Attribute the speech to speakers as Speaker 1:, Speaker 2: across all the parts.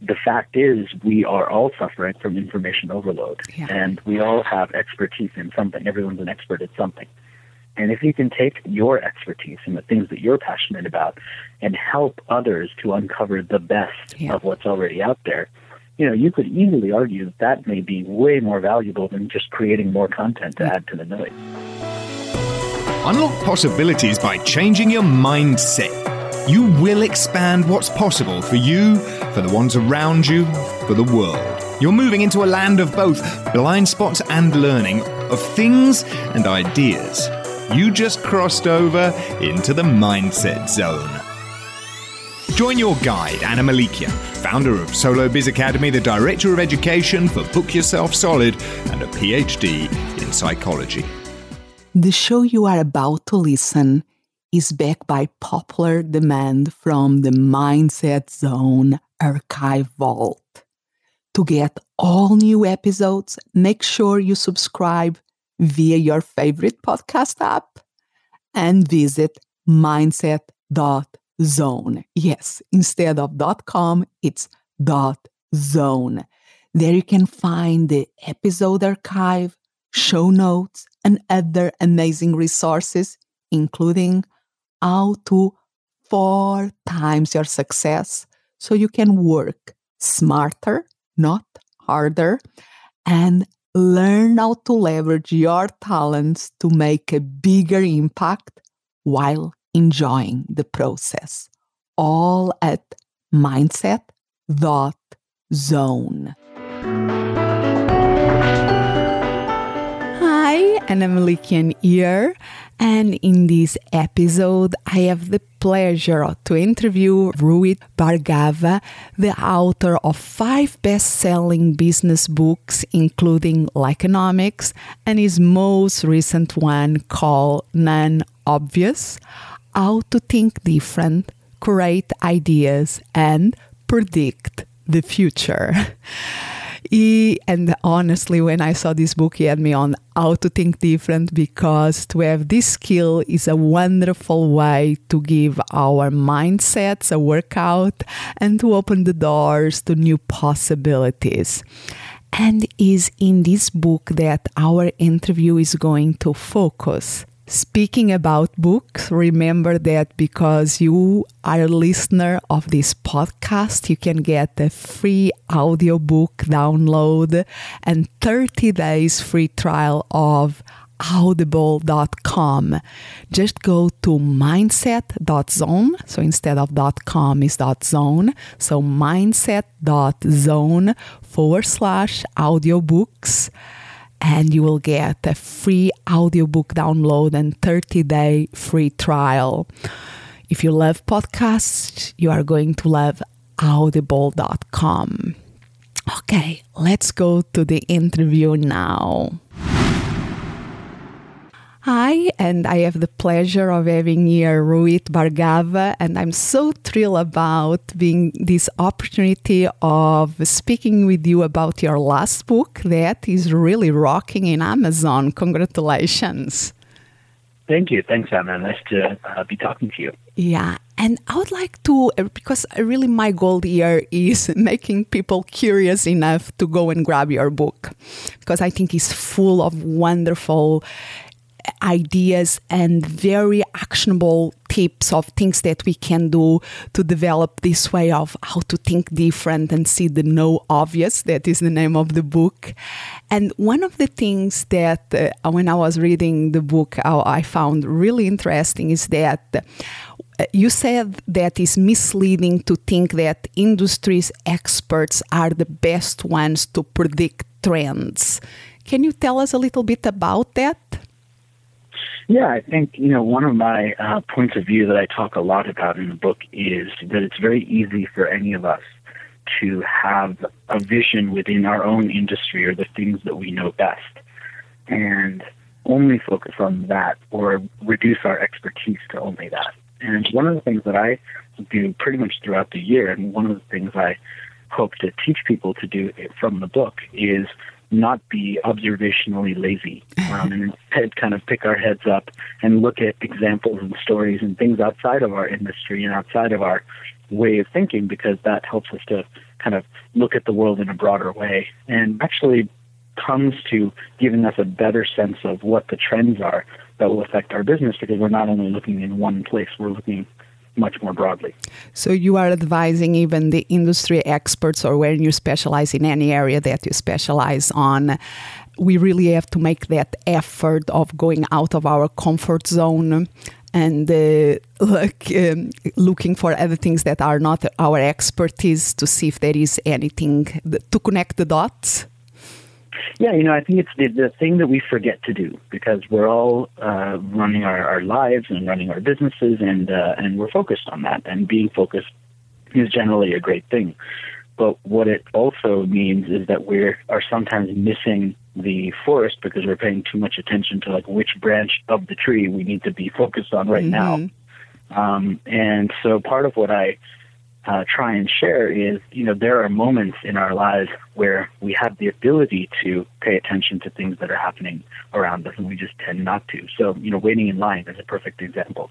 Speaker 1: the fact is we are all suffering from information overload
Speaker 2: Yeah.
Speaker 1: and we all have expertise in something. Everyone's an expert at something. And if you can take your expertise and the things that you're passionate about and help others to uncover the best
Speaker 2: Yeah.
Speaker 1: of what's already out there, you know, you could easily argue that that may be way more valuable than just creating more content to mm. add to the noise.
Speaker 3: Unlock possibilities by changing your mindset. You will expand what's possible for you, for the ones around you, for the world. You're moving into a land of both blind spots and learning, of things and ideas. You just crossed over into the mindset zone. Join your guide, Anna Melikian, founder of Solo Biz Academy, the director of education for Book Yourself Solid, and a PhD in psychology.
Speaker 2: The show you are about to listen is backed by popular demand from the Mindset Zone archive vault. To get all new episodes, make sure you subscribe via your favorite podcast app and visit mindset.zone. Yes, instead of .com, it's .zone. There you can find the episode archive, show notes, and other amazing resources, including how to four times your success so you can work smarter, not harder, and learn how to leverage your talents to make a bigger impact while enjoying the process. All at mindset.zone. Hi, Anna Melikian here. And in this episode, I have the pleasure to interview Rohit Bhargava, the author of five best selling business books, including Likeonomics, and his most recent one called Non Obvious How to Think Different, Create Ideas, and Predict the Future. He, and honestly, when I saw this book, he had me on how to think different because to have this skill is a wonderful way to give our mindsets a workout and to open the doors to new possibilities. And is in this book that our interview is going to focus. Speaking about books, remember that because you are a listener of this podcast, you can get a free audiobook download and 30 days free trial of audible.com. Just go to mindset.zone. So instead of .com is .zone. So mindset.zone forward slash audiobooks and you will get a free audiobook download and 30 day free trial. If you love podcasts, you are going to love audible.com. Okay, let's go to the interview now. Hi, and I have the pleasure of having here Rohit Bhargava, and I'm so thrilled about being this opportunity of speaking with you about your last book that is really rocking in Amazon. Congratulations!
Speaker 1: Thank you. Thanks, Anna. Nice to uh, be talking to you.
Speaker 2: Yeah, and I would like to, because really my goal here is making people curious enough to go and grab your book, because I think it's full of wonderful ideas and very actionable tips of things that we can do to develop this way of how to think different and see the no obvious that is the name of the book. And one of the things that uh, when i was reading the book uh, i found really interesting is that uh, you said that it's misleading to think that industry's experts are the best ones to predict trends. Can you tell us a little bit about that
Speaker 1: Yeah, I think, you know, one of my uh, points of view that I talk a lot about in the book is that it's very easy for any of us to have a vision within our own industry or the things that we know best and only focus on that or reduce our expertise to only that. And one of the things that I do pretty much throughout the year, and one of the things I hope to teach people to do from the book is not be observationally lazy um, and instead kind of pick our heads up and look at examples and stories and things outside of our industry and outside of our way of thinking because that helps us to kind of look at the world in a broader way. And actually comes to giving us a better sense of what the trends are that will affect our business because we're not only looking in one place, we're looking much more broadly.
Speaker 2: So you are advising even the industry experts or when you specialize in any area that you specialize on. We really have to make that effort of going out of our comfort zone and uh, like um, looking for other things that are not our expertise to see if there is anything to connect the dots.
Speaker 1: Yeah, you know, I think it's the, the thing that we forget to do because we're all uh, running our, our lives and running our businesses, and uh, and we're focused on that. And being focused is generally a great thing. But what it also means is that we are sometimes missing the forest because we're paying too much attention to like which branch of the tree we need to be focused on right mm-hmm. now. Um, and so part of what I uh, try and share is, you know, there are moments in our lives where we have the ability to pay attention to things that are happening around us, and we just tend not to. So, you know, waiting in line is a perfect example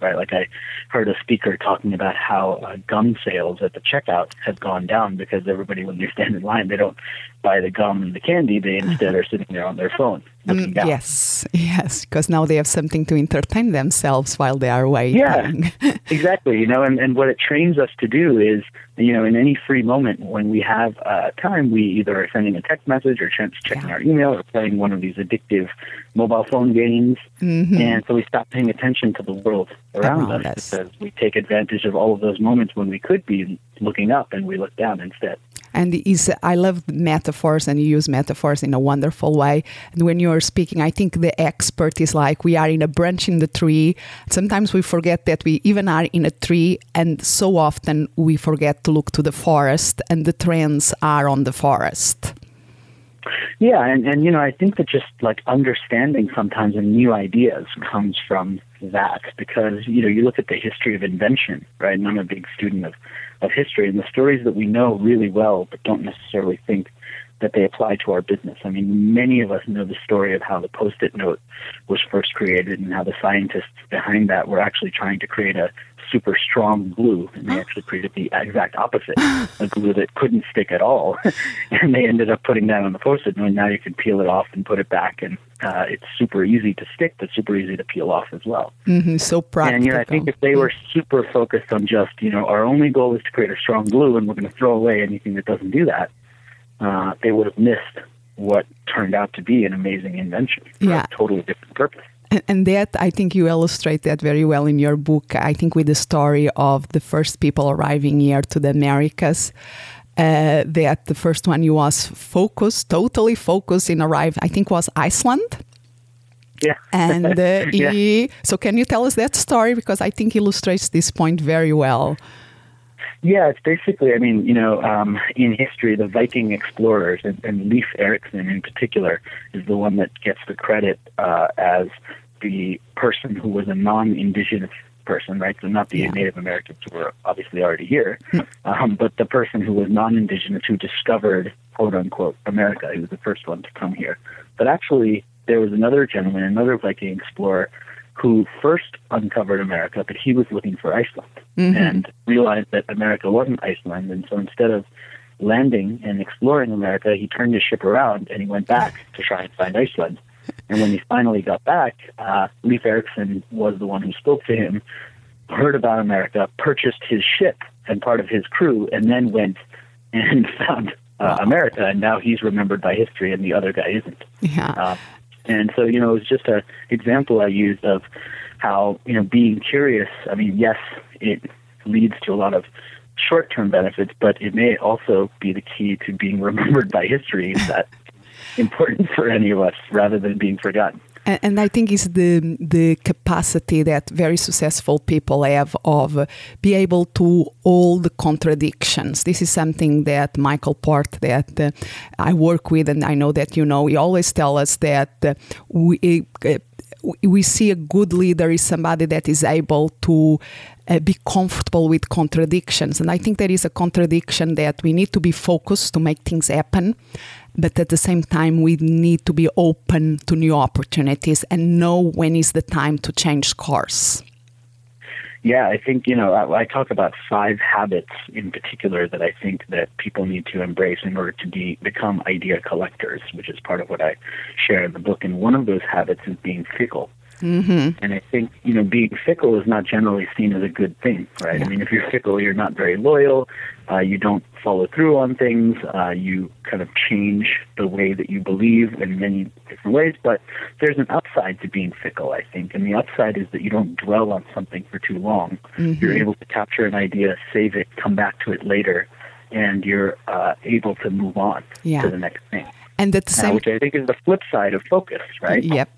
Speaker 1: right? Like I heard a speaker talking about how uh, gum sales at the checkout have gone down because everybody, when they stand in line, they don't buy the gum and the candy. They instead are sitting there on their phone down.
Speaker 2: Yes, yes, because now they have something to entertain themselves while they are waiting.
Speaker 1: Yeah, exactly. You know, and, and what it trains us to do is, you know, in any free moment when we have uh, time, we either are sending a text message or chance checking yeah. our email or playing one of these addictive mobile phone games. Mm-hmm. And so we stop paying attention to the world around, around us, us because we take advantage of all of those moments when we could be looking up and we look down instead.
Speaker 2: And is I love metaphors, and you use metaphors in a wonderful way. And when you're speaking, I think the expert is like we are in a branch in the tree. Sometimes we forget that we even are in a tree, and so often we forget to look to the forest, and the trends are on the forest.
Speaker 1: Yeah, and, and you know, I think that just like understanding sometimes and new ideas comes from that because, you know, you look at the history of invention, right? And I'm a big student of, of history and the stories that we know really well but don't necessarily think that they apply to our business. I mean, many of us know the story of how the post-it note was first created and how the scientists behind that were actually trying to create a super strong glue, and they actually created the exact opposite, a glue that couldn't stick at all. and they ended up putting that on the post-it note, and now you can peel it off and put it back, and uh, it's super easy to stick, but super easy to peel off as well.
Speaker 2: Mm-hmm, so practical.
Speaker 1: And you know, I think if they were super focused on just, you know, our only goal is to create a strong glue, and we're going to throw away anything that doesn't do that, uh, they would have missed what turned out to be an amazing invention for yeah. a totally different purpose.
Speaker 2: And that, I think you illustrate that very well in your book. I think with the story of the first people arriving here to the Americas. Uh, that the first one you was focused, totally focused in arrive. I think was Iceland.
Speaker 1: Yeah.
Speaker 2: And uh, yeah. He, so can you tell us that story because I think illustrates this point very well.
Speaker 1: Yeah, it's basically, I mean, you know, um, in history, the Viking explorers, and, and Leif Erikson in particular, is the one that gets the credit uh, as the person who was a non indigenous person, right? So not the yeah. Native Americans who were obviously already here, um, but the person who was non indigenous who discovered, quote unquote, America. He was the first one to come here. But actually, there was another gentleman, another Viking explorer, who first uncovered America, but he was looking for Iceland mm-hmm. and realized that America wasn't Iceland. And so instead of landing and exploring America, he turned his ship around and he went back to try and find Iceland. And when he finally got back, uh, Leif Erikson was the one who spoke to him, heard about America, purchased his ship and part of his crew, and then went and found uh, America. And now he's remembered by history, and the other guy isn't.
Speaker 2: Yeah.
Speaker 1: Uh, and so, you know, it was just an example I used of how, you know, being curious, I mean, yes, it leads to a lot of short term benefits, but it may also be the key to being remembered by history Is that important for any of us rather than being forgotten.
Speaker 2: And, I think it's the the capacity that very successful people have of be able to all the contradictions. This is something that Michael Port that uh, I work with, and I know that you know. He always tell us that uh, we. Uh, we see a good leader is somebody that is able to uh, be comfortable with contradictions. And I think there is a contradiction that we need to be focused to make things happen but at the same time we need to be open to new opportunities and know when is the time to change course
Speaker 1: Yeah, I think you know I, I talk about five habits in particular that I think that people need to embrace in order to be become idea collectors, which is part of what I share in the book. And one of those habits is being fickle.
Speaker 2: Mm-hmm.
Speaker 1: And I think, you know, being fickle is not generally seen as a good thing, right?
Speaker 2: Yeah.
Speaker 1: I mean, if you're fickle, you're not very loyal. Uh, you don't follow through on things. Uh, you kind of change the way that you believe in many different ways. But there's an upside to being fickle, I think. And the upside is that you don't dwell on something for too long.
Speaker 2: Mm-hmm.
Speaker 1: You're able to capture an idea, save it, come back to it later, and you're uh, able to move on
Speaker 2: Yeah.
Speaker 1: to the next thing.
Speaker 2: And at the
Speaker 1: Uh,
Speaker 2: same
Speaker 1: which I think is the flip side of focus, right?
Speaker 2: Yep.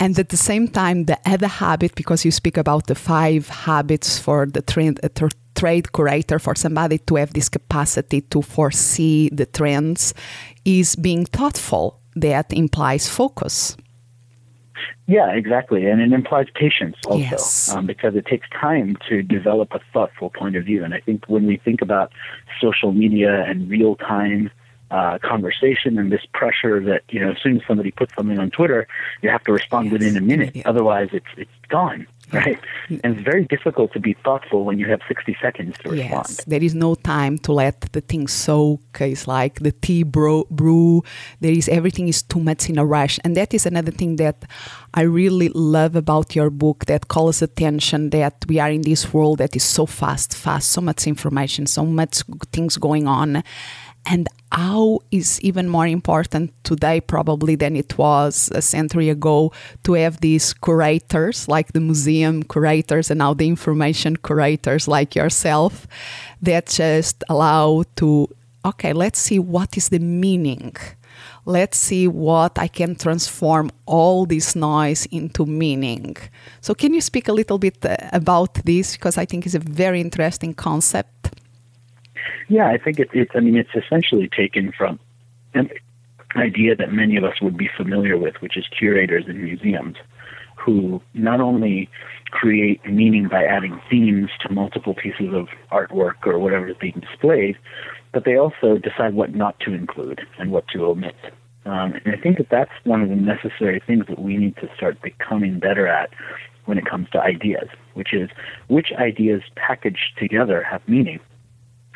Speaker 2: And at the same time, the other habit, because you speak about the five habits for the trend, uh, tr- trade curator, for somebody to have this capacity to foresee the trends, is being thoughtful. That implies focus.
Speaker 1: Yeah, exactly. And it implies patience also,
Speaker 2: Yes.
Speaker 1: um, because it takes time to develop a thoughtful point of view. And I think when we think about social media and real time uh, conversation and this pressure that, you know, as soon as somebody puts something on Twitter, you have to respond
Speaker 2: Yes,
Speaker 1: within a minute.
Speaker 2: immediate.
Speaker 1: Otherwise, it's, it's gone, right? And it's very difficult to be thoughtful when you have 60 seconds to respond.
Speaker 2: Yes, there is no time to let the thing soak. It's like the tea bro- brew. There is everything is too much in a rush, and that is another thing that I really love about your book. That calls attention that we are in this world that is so fast, fast, so much information, so much things going on, and how is even more important today probably than it was a century ago to have these curators like the museum curators and now the information curators like yourself that just allow to okay let's see what is the meaning. Let's see what i can transform all this noise into meaning. So can you speak a little bit uh, about this? Because i think it's a very interesting concept
Speaker 1: Yeah, I think it, it's. I mean, it's essentially taken from an idea that many of us would be familiar with, which is curators in museums, who not only create meaning by adding themes to multiple pieces of artwork or whatever is being displayed, but they also decide what not to include and what to omit. Um, and I think that that's one of the necessary things that we need to start becoming better at when it comes to ideas, which is which ideas packaged together have meaning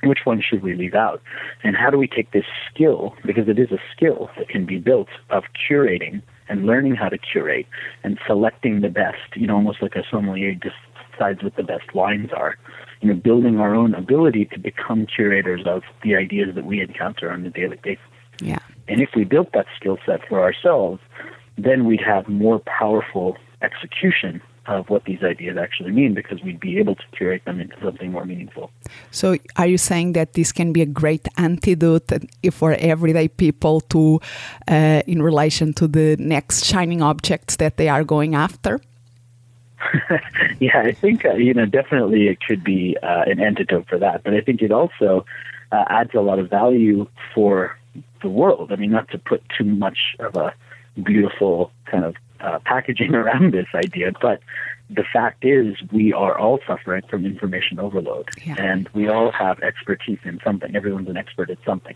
Speaker 1: which one should we leave out? And how do we take this skill, because it is a skill that can be built, of curating and learning how to curate and selecting the best, you know, almost like a sommelier decides what the best wines are, you know, building our own ability to become curators of the ideas that we encounter on a daily basis.
Speaker 2: yeah
Speaker 1: And if we built that skill set for ourselves, then we'd have more powerful execution of what these ideas actually mean because we'd be able to curate them into something more meaningful.
Speaker 2: So, are you saying that this can be a great antidote for everyday people to, uh, in relation to the next shining objects that they are going after?
Speaker 1: yeah, I think uh, you know definitely it could be uh, an antidote for that, but I think it also uh, adds a lot of value for the world. I mean, not to put too much of a beautiful kind of uh, packaging around this idea, but the fact is we are all suffering from information overload,
Speaker 2: Yeah.
Speaker 1: and we all have expertise in something. Everyone's an expert at something.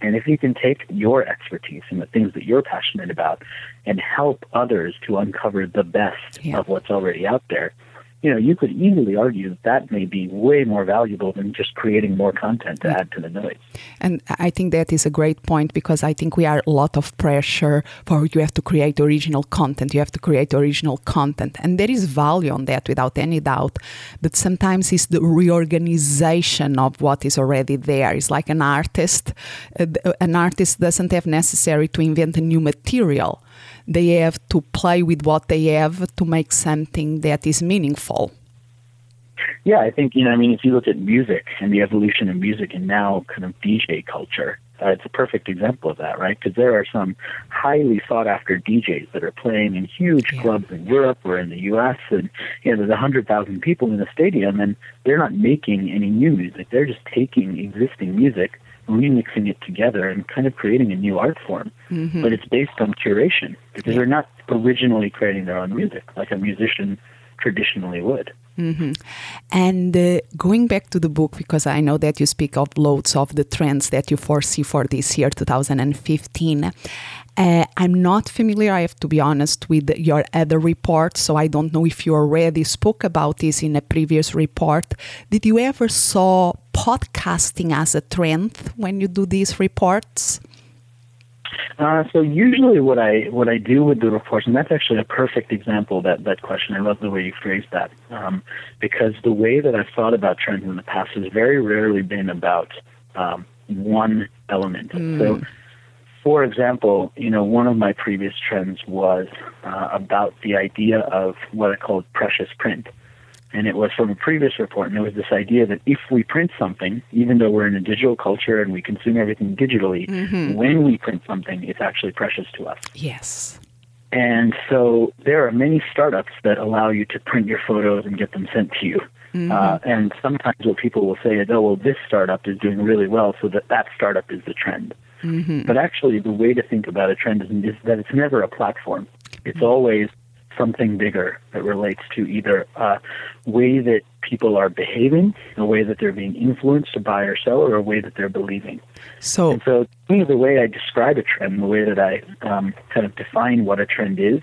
Speaker 1: And if you can take your expertise and the things that you're passionate about and help others to uncover the best
Speaker 2: Yeah.
Speaker 1: of what's already out there, you know, you could easily argue that that may be way more valuable than just creating more content to add to the noise.
Speaker 2: And I think that is a great point because I think we are a lot of pressure for you have to create original content, you have to create original content. And there is value on that without any doubt. But sometimes it's the reorganization of what is already there. It's like an artist. Uh, an artist doesn't have necessary to invent a new material. They have to play with what they have to make something that is meaningful.
Speaker 1: Yeah, I think, you know, I mean, if you look at music and the evolution of music and now kind of DJ culture, uh, it's a perfect example of that, right? Because there are some highly sought after DJs that are playing in huge
Speaker 2: Yeah.
Speaker 1: clubs in Europe or in the US, and, you know, there's 100,000 people in a stadium, and they're not making any new music. They're just taking existing music, remixing it together, and kind of creating a new art form. But it's based on curation because they're not originally creating their own music like a musician traditionally would.
Speaker 2: Mm-hmm. And uh, going back to the book, because I know that you speak of loads of the trends that you foresee for this year, 2015. Uh, I'm not familiar, I have to be honest, with your other report, so I don't know if you already spoke about this in a previous report. Did you ever saw podcasting as a trend when you do these reports?
Speaker 1: Uh, so usually what I what I do with the reports, and that's actually a perfect example that that question. I love the way you phrased that um, because the way that I've thought about trends in the past has very rarely been about um, one element. Mm. So, for example, you know, one of my previous trends was uh, about the idea of what I called precious print and it was from a previous report, and it was this idea that if we print something, even though we're in a digital culture and we consume everything digitally, mm-hmm. when we print something, it's actually precious to us.
Speaker 2: Yes.
Speaker 1: And so there are many startups that allow you to print your photos and get them sent to you. Mm-hmm. Uh, and sometimes what people will say is, oh, well, this startup is doing really well, so that that startup is the trend. Mm-hmm. But actually, the way to think about a trend is, is that it's never a platform. It's always something bigger that relates to either a way that people are behaving, a way that they're being influenced to buy or sell, or a way that they're believing.
Speaker 2: So,
Speaker 1: and so the way I describe a trend, the way that I um, kind of define what a trend is,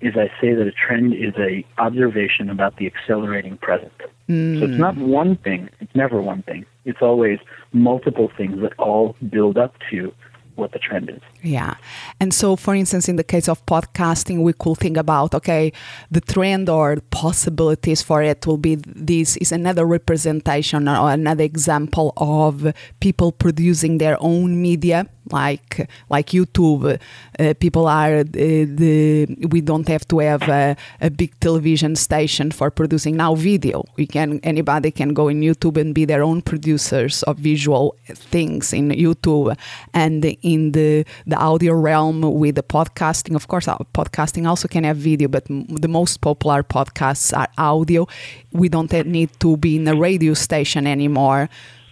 Speaker 1: is I say that a trend is a observation about the accelerating present. Mm. So it's not one thing. It's never one thing. It's always multiple things that all build up to what the trend is.
Speaker 2: Yeah. And so, for instance, in the case of podcasting, we could think about okay, the trend or possibilities for it will be this is another representation or another example of people producing their own media like like YouTube. Uh, people are uh, the we don't have to have a, a, big television station for producing now video. We can anybody can go in YouTube and be their own producers of visual things in YouTube and in the the audio realm with the podcasting. Of course, uh, podcasting also can have video, but the most popular podcasts are audio. We don't need to be in a radio station anymore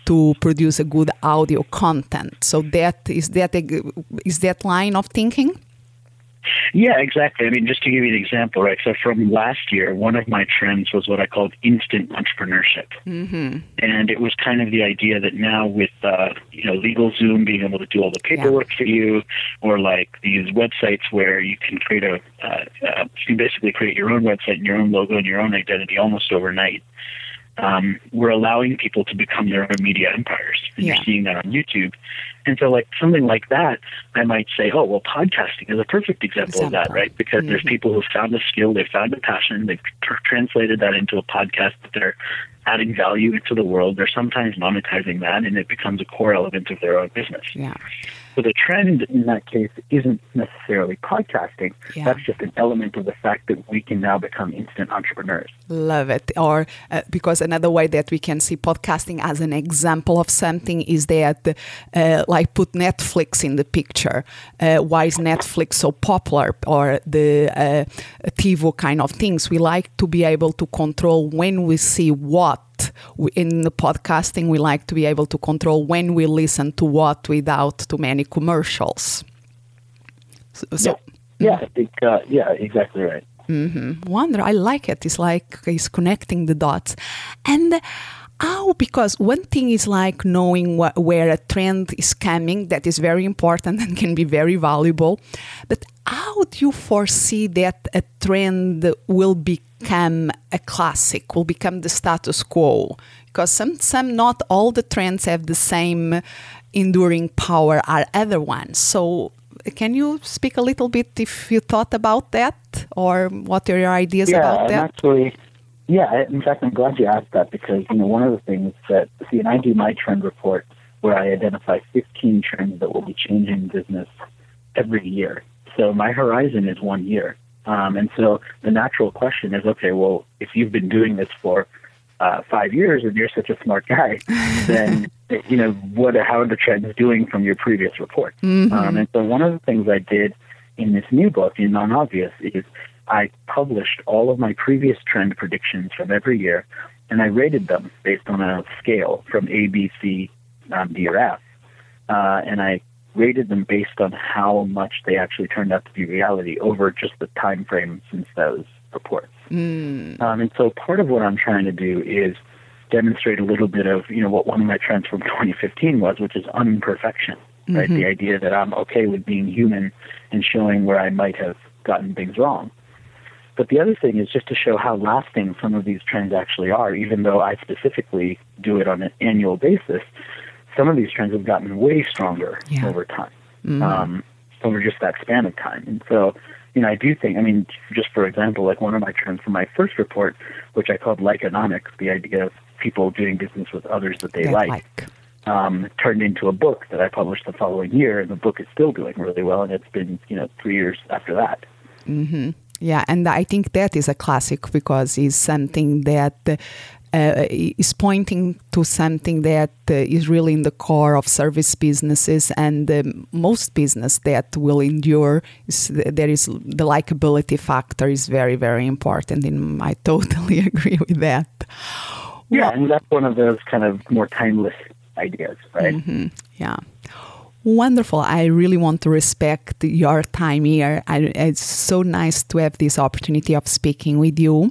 Speaker 2: to produce a good audio content. So that is that is that line of thinking.
Speaker 1: Yeah, exactly. I mean, just to give you an example, right? So from last year, one of my trends was what I called instant entrepreneurship, mm-hmm. and it was kind of the idea that now with uh, you know LegalZoom being able to do all the paperwork yeah. for you, or like these websites where you can create a uh, uh, you can basically create your own website and your own logo and your own identity almost overnight um, we're allowing people to become their own media empires. And yeah. you're seeing that on YouTube. And so, like something like that, I might say, oh, well, podcasting is a perfect example, example. of that, right? Because mm-hmm. there's people who found a skill, they found a passion, they've tr- translated that into a podcast that they're adding value into the world. They're sometimes monetizing that, and it becomes a core element of their own business.
Speaker 2: Yeah.
Speaker 1: So the trend in that case isn't necessarily podcasting. Yeah. That's just an element of the fact that we can now become instant entrepreneurs.
Speaker 2: Love it. Or uh, because another way that we can see podcasting as an example of something is that, uh, like, put Netflix in the picture. Uh, why is Netflix so popular? Or the uh, TiVo kind of things. We like to be able to control when we see what in the podcasting, we like to be able to control when we listen to what without too many commercials.
Speaker 1: So, yeah, yeah, I think, uh, yeah, exactly right.
Speaker 2: Mm-hmm. Wonder, I like it. It's like it's connecting the dots, and how because one thing is like knowing what, where a trend is coming that is very important and can be very valuable, but how do you foresee that a trend will be become a classic, will become the status quo. Because some, some, not all the trends have the same enduring power as other ones. So, can you speak a little bit if you thought about that, or what are your ideas
Speaker 1: yeah,
Speaker 2: about that?
Speaker 1: Actually, yeah. In fact, I'm glad you asked that because you know one of the things that see, and I do my trend report where I identify 15 trends that will be changing business every year. So my horizon is one year. Um, and so the natural question is, okay, well, if you've been doing this for uh, five years and you're such a smart guy, then you know what? How are the trends doing from your previous report? Mm-hmm. Um, and so one of the things I did in this new book, in Non-Obvious, is I published all of my previous trend predictions from every year, and I rated them based on a scale from A, B, C, um, D, or F. Uh, and I rated them based on how much they actually turned out to be reality over just the time frame since those reports. Um, and so part of what I'm trying to do is demonstrate a little bit of you know what one of my trends from 2015 was, which is unperfection. Right, the idea that I'm okay with being human and showing where I might have gotten things wrong. But the other thing is just to show how lasting some of these trends actually are, even though I specifically do it on an annual basis. Some of these trends have gotten way stronger
Speaker 2: Yeah.
Speaker 1: over time, um, over just that span of time. And so, you know, I do think, I mean, just for example, like one of my trends from my first report, which I called Likeonomics, the idea of people doing business with others that they
Speaker 2: That
Speaker 1: like,
Speaker 2: like.
Speaker 1: um, turned into a book that I published the following year, and the book is still doing really well, and it's been, you know, three years after that.
Speaker 2: Yeah, and I think that is a classic because it's something that uh, is pointing to something that uh, is really in the core of service businesses and um, most business that will endure. Is, there is the likability factor is very very important, and I totally agree with that.
Speaker 1: Yeah, and that's one of those kind of more timeless ideas, right?
Speaker 2: Yeah. Wonderful. I really want to respect your time here. I, it's so nice to have this opportunity of speaking with you.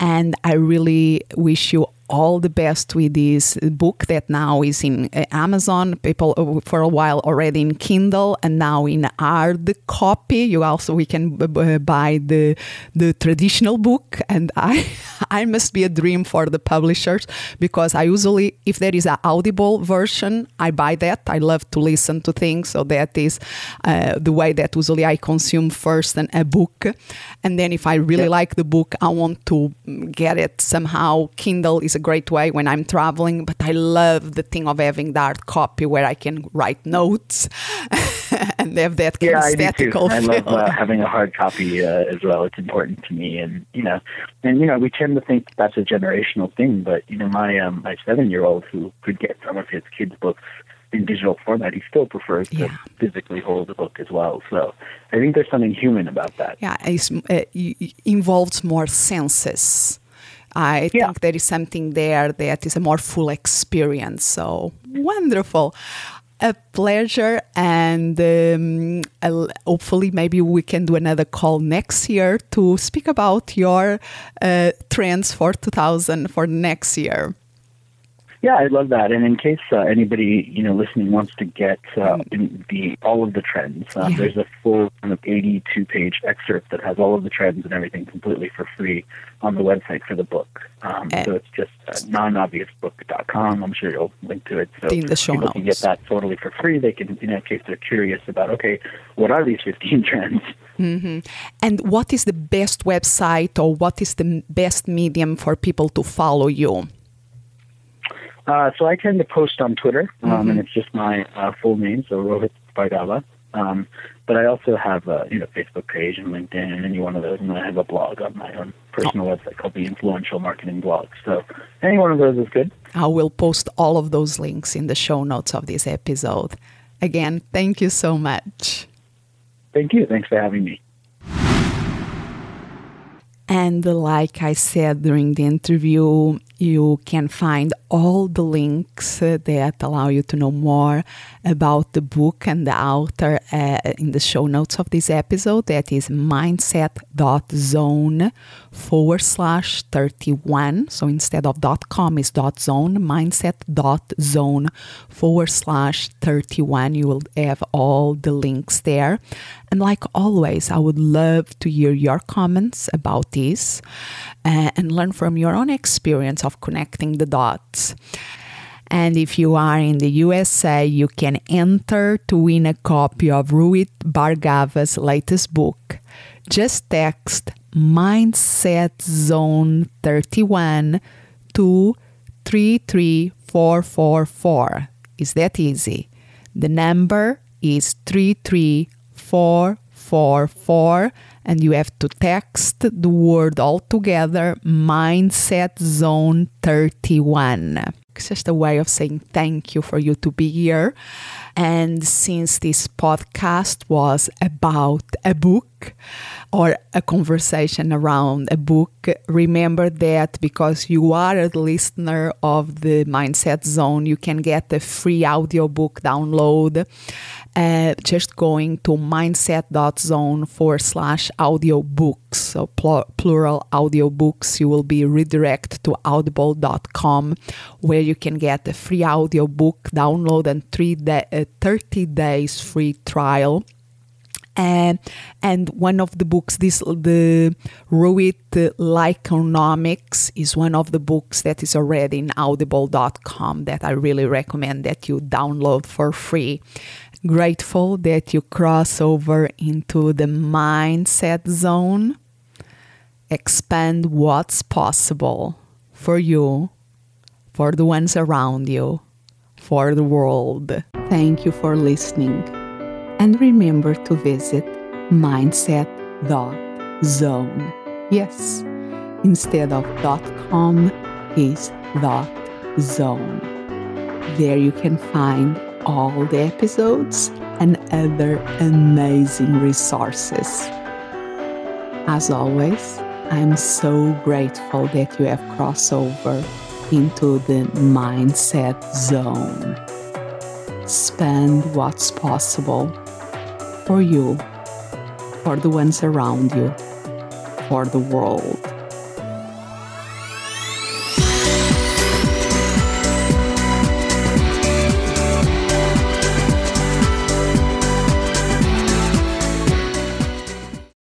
Speaker 2: And I really wish you all the best with this book that now is in uh, Amazon. People uh, for a while already in Kindle and now in hard copy. You also we can buy the the traditional book, and I I must be a dream for the publishers because I usually if there is an audible version, I buy that. I love to listen to things, so that is uh, the way that usually I consume first an, a book, and then if I really
Speaker 1: Yeah.
Speaker 2: like the book, I want to get it somehow. Kindle is a great way when I'm traveling, but I love the thing of having the hard copy where I can write notes and have that
Speaker 1: Yeah, I do too. I love uh, having a hard copy uh, as well. It's important to me, and you know, and you know, we tend to think that's a generational thing, but you know, my um, my seven year old who could get some of his kids' books in digital format, he still prefers to
Speaker 2: Yeah.
Speaker 1: physically hold the book as well. So I think there's something human about that.
Speaker 2: yeah, it's, uh, involves more senses. I
Speaker 1: Yeah.
Speaker 2: think there is something there that is a more full experience. So wonderful. A pleasure, and um, I'll- hopefully, maybe we can do another call next year to speak about your uh, trends for 2000 for next year.
Speaker 1: Yeah, I love that. And in case uh, anybody you know listening wants to get uh, the all of the trends, um,
Speaker 2: Yeah.
Speaker 1: there's a full kind of 82 page excerpt that has all of the trends and everything completely for free on the website for the book. Um,
Speaker 2: Eh.
Speaker 1: so it's just uh, nonobviousbook.com. I'm sure you'll link to it. So
Speaker 2: In the show
Speaker 1: people can get that totally for free. They can, in case they're curious about okay, what are these 15 trends?
Speaker 2: And what is the best website or what is the best medium for people to follow you?
Speaker 1: Uh, so I tend to post on Twitter, um,
Speaker 2: Mm-hmm.
Speaker 1: and it's just my uh, full name, so Rohit Bhargava. Um, but I also have a you know Facebook page and LinkedIn and any one of those, and I have a blog on my own personal website called the Influential Marketing Blog. So any one of those is good.
Speaker 2: I will post all of those links in the show notes of this episode. Again, thank you so much.
Speaker 1: Thank you. Thanks for having me.
Speaker 2: And like I said during the interview, you can find all the links uh, that allow you to know more about the book and the author uh, in the show notes of this episode. That is mindset.zone forward slash 31. So instead of dot .com is dot .zone, mindset dot zone forward slash 31. You will have all the links there. And like always, I would love to hear your comments about this uh, and learn from your own experience of connecting the dots. And if you are in the USA, you can enter to win a copy of Rohit Bhargava's latest book. Just text Mindset Zone 31 to 33444. Is that easy? The number is 33444 and you have to text the word all together Mindset Zone 31. It's just a way of saying thank you for you to be here. And since this podcast was about a book or a conversation around a book, remember that because you are a listener of the Mindset Zone, you can get a free audiobook download uh, just going to mindset.zone forward slash audiobooks. So pl- plural audiobooks, you will be redirected to audible.com where you can get a free audiobook download and three day, uh, 30 days free trial. And, and one of the books, this the Rohit Likeonomics is one of the books that is already in audible.com that I really recommend that you download for free grateful that you cross over into the mindset zone. Expand what's possible for you, for the ones around you, for the world. Thank you for listening. And remember to visit mindset.zone. Yes, instead of .com is .zone. There you can find all the episodes and other amazing resources. As always, I'm so grateful that you have crossed over into the mindset zone. Spend what's possible for you, for the ones around you, for the world.